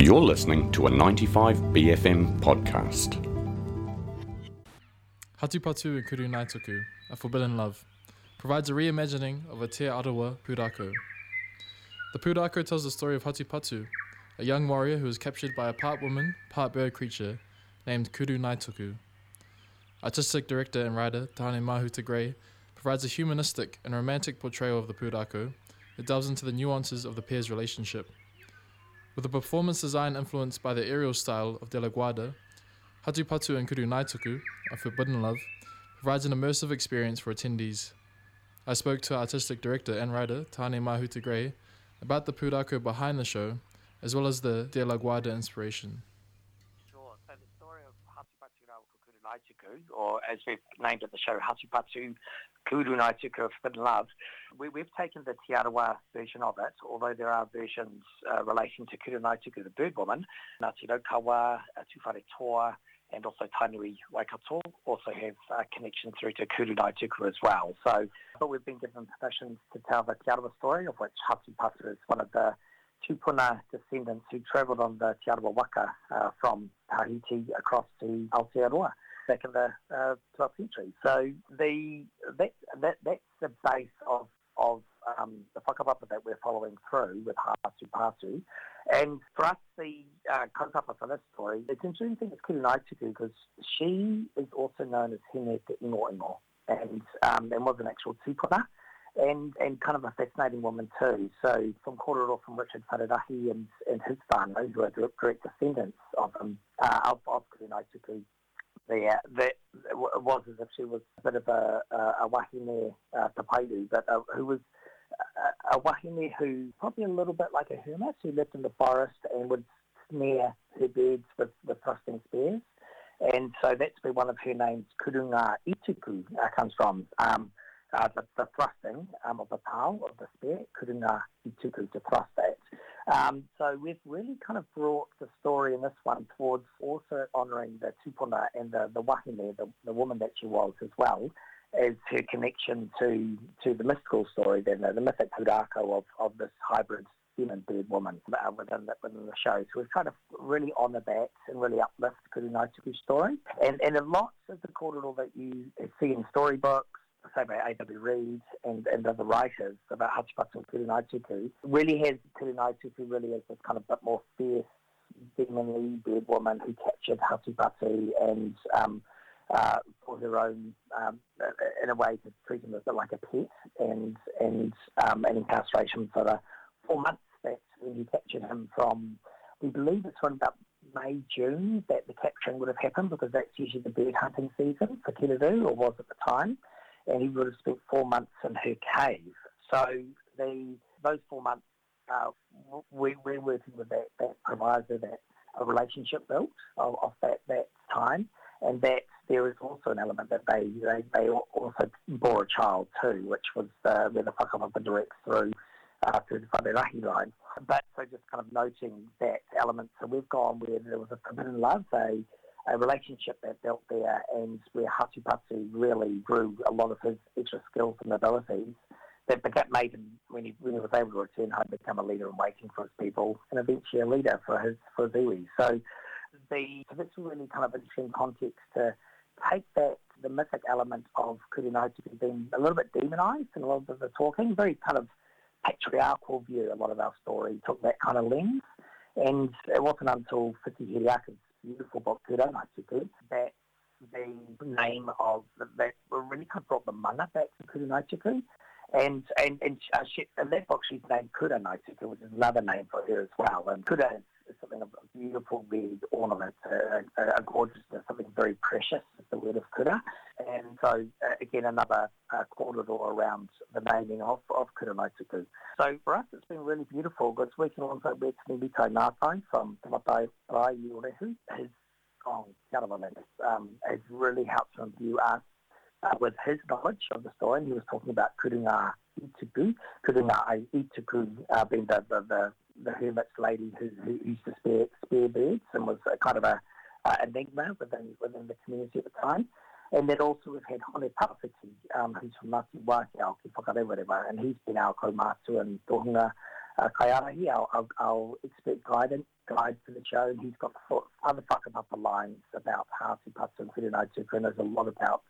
You're listening to a 95BFM podcast. Hatupatu and Kurungaituku, A Forbidden Love, provides a reimagining of a Te Arawa Pūrākau. The Pūrākau tells the story of Hatupatu, a young warrior who is captured by a part woman, part bird creature named Kurungaituku. Artistic director and writer Tānemahuta Gray provides a humanistic and romantic portrayal of the Pūrākau that delves into the nuances of the pair's relationship. With a performance design influenced by the aerial style of De La Guarda, Hatupatu and Kurungaituku, A Forbidden Love, provides an immersive experience for attendees. I spoke to artistic director and writer Tānemahuta Gray about the Pūrākau behind the show, as well as the De La Guarda inspiration. Sure. So the story of Hatupatu Naituku, or as we've named it the show, Hatupatu Kuru of Forbidden Love, we, we've taken the Te Arawa version of it, although there are versions uh, relating to Kurungaituku, the bird woman, Ngāti Raukawa, uh, Tūwhare Toa, and also Tainui Waikato also have a connection through to Kurungaituku as well. So, but we've been given permission to tell the Te Arawa story, of which Hatupatu is one of the Tupuna descendants who travelled on the Te Waka uh, from Tahiti across to Aotearoa back in the uh, 12th century. So the that, that that's the base of of um, the whakapapa that we're following through with Hatupatu. And for us, the uh, for this story, it's interesting thing is Kurungaituku because she is also known as Hene Te Ingo Ingo and, um, and was an actual tupuna and, and kind of a fascinating woman too. So from Kororo, from Richard Wharerahi and, and his whānau, who are direct, descendants of him, uh, of, of Kurungaituku, there that was as if she was a bit of a, a, a wahine uh, but uh, who was a, a wahine who probably a little bit like a hermit who lived in the forest and would snare her birds with, with thrusting spears. And so that's where one of her names, Kurunga Ituku, uh, comes from. Um, uh, the, the thrusting um, of the pau, of the spear, Kurunga Ituku, to thrust that. Um, so we've really kind of brought the story in this one towards also honouring the tupuna and the, the wahine, the, the woman that she was as well, as her connection to to the mystical story, then the, the mythic Pūrākau of, of this hybrid human bird woman uh, within, the, within the show. So we've tried to really honour that and really uplift Kurungaituku's story. And, and in lots of the korero that you see in storybooks, say by A.W. Reed and, and other writers about Hatupatu and Kurungaituku, really has Kurungaituku really is this kind of bit more fierce, demonly bird woman who captured Hatupatu and um, uh, for her own, um, in a way, to treat him as a, like a pet and and um, an incarceration for the four months that when you captured him from, we believe it's from about May, June that the capturing would have happened because that's usually the bird hunting season for kererū, or was at the time he would have spent four months in her cave. So the those four months, uh, we, we're working with that, that that a relationship built of, of that, that time, and that there is also an element that they they, they also bore a child too, which was uh, where the whakapapa directs through uh, through the Wharerahi line. But so just kind of noting that element. So we've gone where there was a forbidden love, a a relationship that built there and where Hatupatu really grew a lot of his extra skills and abilities that made him, when he, when he was able to return home, become a leader in waiting for his people and eventually a leader for his for his iwi. So, the, so really kind of interesting context to take that, the mythic element of Kurungaituku being a little bit demonised in a lot of the talking, very kind of patriarchal view, a lot of our story took that kind of lens. And it wasn't until Witi Ihimaera's beautiful book, Kura Naituku, that the name of, that really of brought the mana back to Kura Naituku. And and and, uh, she, in that book, she's named Kura which is another name for her as well. And Kura something of a beautiful red ornament, a, a, gorgeousness, something very precious, is the word of Kura. And so, uh, again, another uh, corridor around the naming of, of Kura Naituku. So for us, it's been really beautiful. It's working alongside with Nimito Ngātai from Tamatai Rai Urehu. His song, Karawaland, um, has really helped to imbue us uh, with his knowledge of the story. And he was talking about Kurunga Ituku, Kurunga Ituku uh, being the, the, the, the hermit's lady who, who used to spare, spare birds and was a kind of a uh, enigma within, within the community at the time. And then also we've had Hone Papawhiti, um, who's from Ngāti Wākiao, ki Whakarewarewa, and he's been our kaumātua and tohunga uh, Kaiarahi, our, our, our expert guide, guide for the show, and he's got the other whakapapa lines about Hatupatu and Whirinatuku, and there's a lot about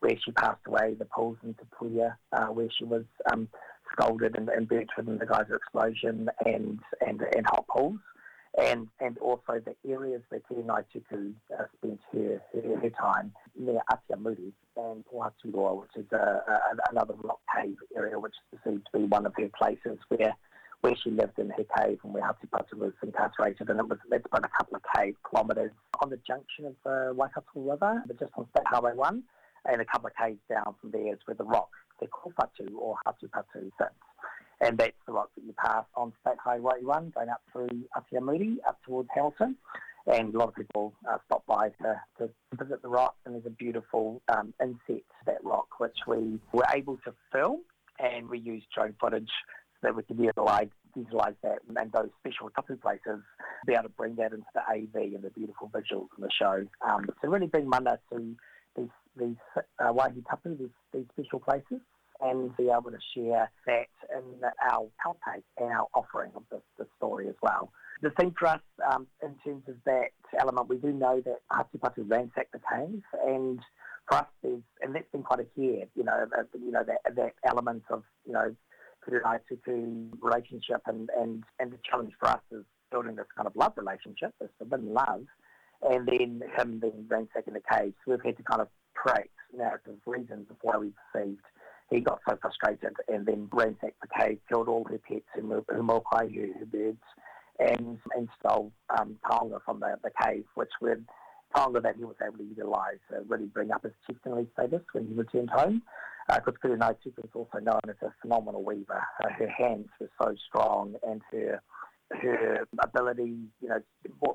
where she passed away, the pools in Te Puia, uh, where she was um, scalded and, and burnt within the geyser explosion, and, and, and hot pools and and also the areas where Te Ngaituku uh, spent her, her, her time near Atiamuri and Pohaturoa, which is a, a, another rock cave area, which is perceived to be one of her places where where she lived in her cave and where Hatupatu was incarcerated, and it was it's about a couple of cave kilometres on the junction of the Waikato River, but just on State Highway 1, and a couple of caves down from there is where the rock, the Kōhatu or Hatupatu sits and that's the rock that you pass on State Highway 1 going up through Atiamuri up towards Hamilton. And a lot of people uh, stop by to, to visit the rock, and there's a beautiful um, inset to that rock, which we were able to film, and we used drone footage so that we could visualize, visualize that and those special tapu places, be able to bring that into the AV and the beautiful visuals in the show. Um, to really bring mana to these, these uh, tapu, these, these special places and be able to share that in our outtake and our offering of the, story as well. The thing for us um, in terms of that element, we do know that Hatupatu ransacked the cave, and for us, there's, and that's been quite a here, you know, uh, you know that, that element of, you know, Kurungaituku relationship and, and, and the challenge for us is building this kind of love relationship, this forbidden love, and then him being ransacking the cave. So we've had to kind of create narrative reasons of why we perceived he got so frustrated and then ransacked the cave, killed all her pets, her, her mokai, her, birds, and, and stole um, taonga from the, the cave, which would taonga that he was able to utilise to really bring up his chieftainly status when he returned home. Because uh, Kurenaitu was also known as a phenomenal weaver. Uh, her hands were so strong and her her ability, you know,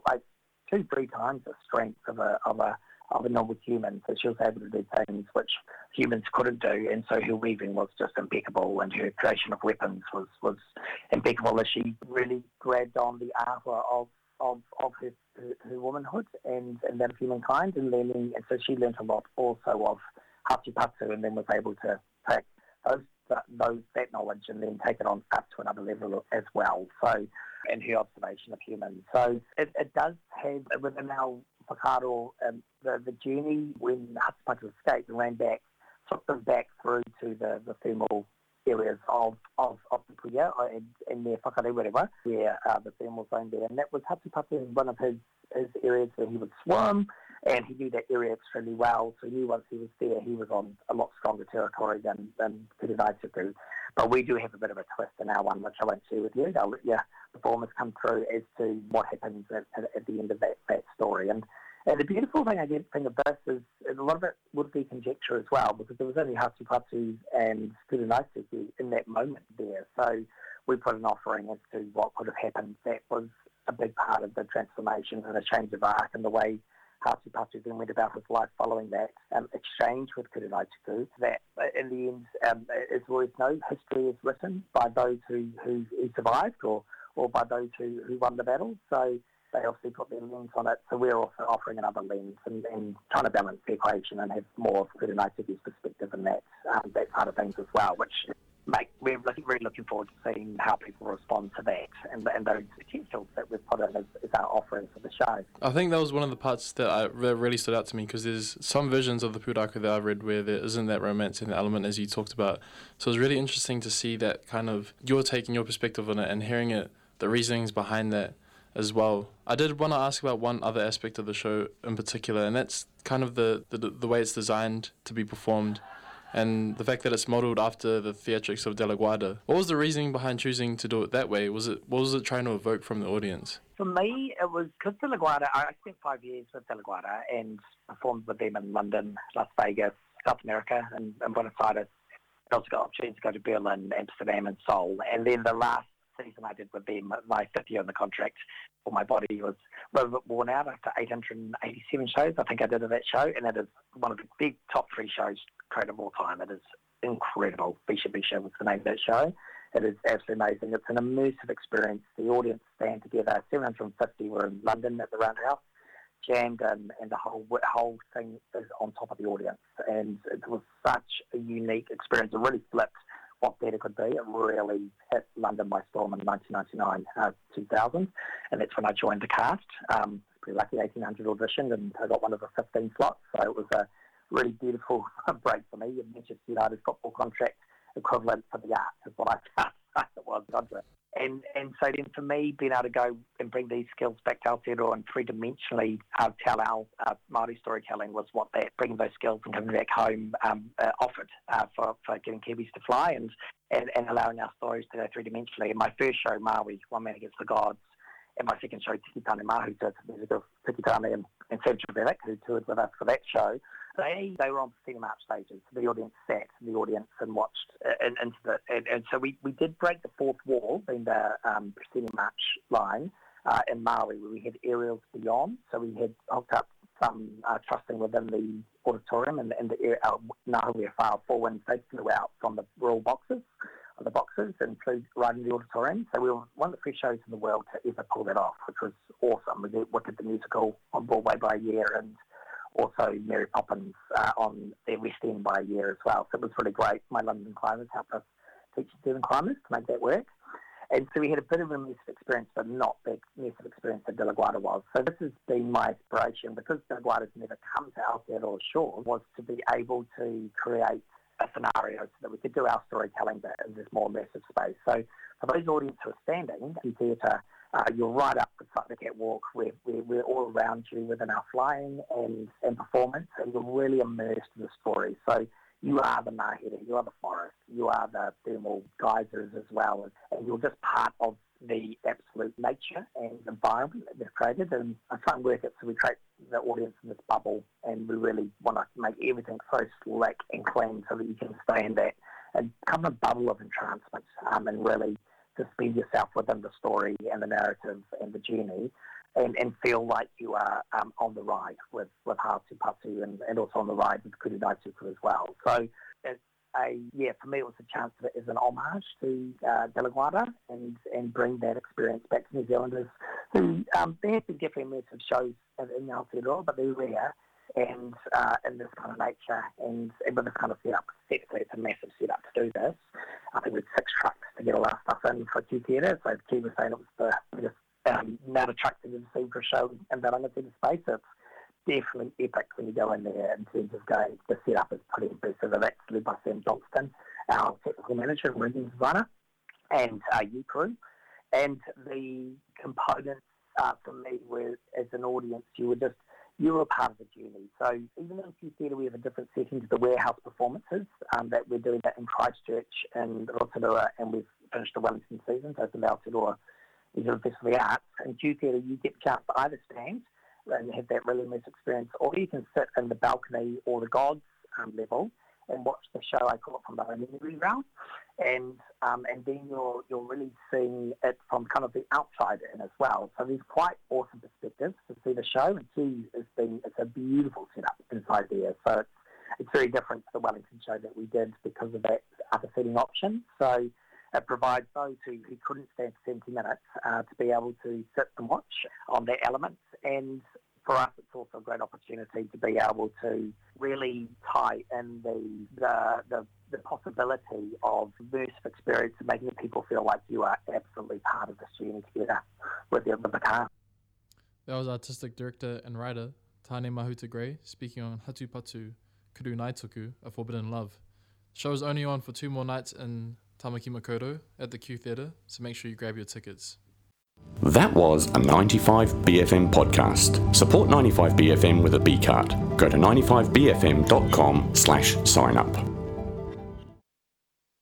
like two, three times the strength of a of a of a normal human. So she was able to do things which humans couldn't do, and so her weaving was just impeccable, and her creation of weapons was, was impeccable as she really grabbed on the art of of, of her, her, her womanhood and, and that of humankind, and learning, and so she learned a lot also of Hatupatu, and then was able to take those those that knowledge and then take it on up to another level as well. So, and her observation of humans. So it, it does have within our Whakaaro, um, the, the journey when Hatupatu escaped and ran back, took them back through to the, the thermal areas of, of, of the Puia uh, and, and near whatever, where uh, the thermal zone there. And that was Hatupatu in one of his, his areas where he would swim, and he knew that area extremely well, so he knew once he was there, he was on a lot stronger territory than, than Kurungaituku. But we do have a bit of a twist in our one, which I won't share with you. I'll let your performers come through as to what happens at, at, the end of that, that story. And, the beautiful thing I think of this is a lot of it would be conjecture as well, because there was only Hatupatu and Kurenaitu in that moment there. So we put an offering as to what could have happened. That was a big part of the transformation and the change of arc and the way Hatupatu then went about his life following that um, exchange with Kurenaitu. That uh, in the end, um, as always know, history is written by those who, who survived or, or by those who, who won the battle. So they obviously put their lens on it. So we're also offering another lens and, and trying to balance the equation and have more of Kurungaituku's perspective in that, um, that part of things as well, which make, we're looking, really looking forward to seeing how people respond to that and, and those potentials that we've put in as, as our offering for the show. I think that was one of the parts that, I, that really stood out to me because there's some versions of the Pūrākau that I've read where there isn't that romance in the element as you talked about. So it's really interesting to see that kind of your taking your perspective on it and hearing it, the reasonings behind that as well. I did want to ask about one other aspect of the show in particular, and that's kind of the, the, the way it's designed to be performed and the fact that it's modelled after the theatrics of De La Guarda. What was the reasoning behind choosing to do it that way? Was it what was it trying to evoke from the audience? For me, it was because De La Guarda. I spent five years with De La Guarda and performed with them in London, Las Vegas, South America, and, and Buenos Aires. I also got opportunity to go to Berlin, Amsterdam, and Seoul. And then the last season I did with them, my fifth year on the contract, well, my body was a little bit worn out after 887 shows. I think I did of that show, and it is one of the big top three shows created of all time. It is incredible. Villa Villa was the name of that show. It is absolutely amazing. It's an immersive experience. The audience stand together. 750 were in London at the Roundhouse, jammed in, and the whole whole thing is on top of the audience. And it was such a unique experience. It really flipped what theatre could be. It really hit London by storm in 1999, uh, 2000, and that's when I joined the cast. Um, pretty lucky, 1800 auditioned, and I got one of the 15 slots, so it was a really beautiful break for me. In Manchester United football contract equivalent for the art is what I thought it was. And and so then for me, being able to go and bring these skills back to Aotearoa and three dimensionally uh, tell our uh, Māori storytelling was what that bringing those skills and coming back home um, uh, offered uh, for, for getting Kiwis to fly and, and, and allowing our stories to go three dimensionally. In my first show, Maui, One Man Against the Gods, and my second show, Tiki Tane Mahu, so it's music of Tiki and, and Sam who toured with us for that show they they were on the cinema stages. The audience sat in the audience and watched uh, and, into the and, and so we, we did break the fourth wall in the um, proscenium line uh, in Maui where we had aerials beyond. So we had hooked up some uh, trusting within the auditorium and, and the air, uh, Ngāhui Whāo four winds they flew out from the royal boxes the boxes and flew right in the auditorium. So we were one of the first shows in the world to ever pull that off, which was awesome. We did Wicked the musical on Broadway by a year and also Mary Poppins uh, on their West End by a year as well. So it was really great. My London climbers helped us teach Devon climbers to make that work. And so we had a bit of a immersive experience, but not the immersive experience that De La Guarda was. So this has been my inspiration because De La Guarda's never come to Aotearoa Shore, was to be able to create a scenario so that we could do our storytelling but in this more immersive space. So for those audience who are standing in theatre, uh, you're right up beside the catwalk. We're, we're, we're all within our flying and, and performance, and you're really immersed in the story. So you are the Ngahere, you are the forest, you are the thermal geysers as well, and you're just part of the absolute nature and environment that they've created. And I try and work it so we create the audience in this bubble, and we really want to make everything so slick and clean so that you can stay in that and come a bubble of entrancement um, and really just suspend yourself within the story and the narrative and the journey and, and feel like you are um, on the ride with, with Hatupatu and, and also on the ride with Kurungaituku as well. So it's a, yeah, for me it was a chance as an homage to uh, De La Guarda and, and bring that experience back to New Zealanders who, um, there have been definitely immersive shows in Aotearoa, but they're rare and uh, in this kind of nature and, and with this kind of setup. Technically, it's a massive setup to do this. I think we had six trucks to get all our stuff in for Q Theatre. So Q was saying it was the biggest um, that you've seen for a show in that Theatre space. It's definitely epic when you go in there in terms of going. The setup is pretty impressive. It's actually by Sam Johnston, our technical manager and rigging designer, and uh, U Crew. And the components uh, for me were, as an audience, you were just you were part of the journey. So even in Q Theatre, we have a different setting to the warehouse performances um, that we're doing that in Christchurch and Rotorua, and we've finished the Wellington season, so it's in Aotearoa New Zealand Festival of the Arts. In Q Theatre, you get the chance to either stand and have that really immersive experience, or you can sit in the balcony or the gods um, level and watch the show. I call it from the memory round, and um, and then you're you're really seeing it from kind of the outside in as well. So there's quite awesome perspectives to see the show, and two, it's been it's a beautiful setup inside there. So it's it's very different to the Wellington show that we did because of that other seating option. So it provides those who, who couldn't stand for 70 minutes uh, to be able to sit and watch on their elements and for us, it's also a great opportunity to be able to really tie in the the, the, the possibility of immersive experience and making people feel like you are absolutely part of this journey together with the, car. That was artistic director and writer Tānemahuta Gray speaking on Hatupatu Kurungaituku, A Forbidden Love. Show is only on for two more nights in Tamaki Makaurau at the Q Theatre, so make sure you grab your tickets. That was a 95BFM podcast. Support 95BFM with a B card. Go to 95BFM.com slash sign up.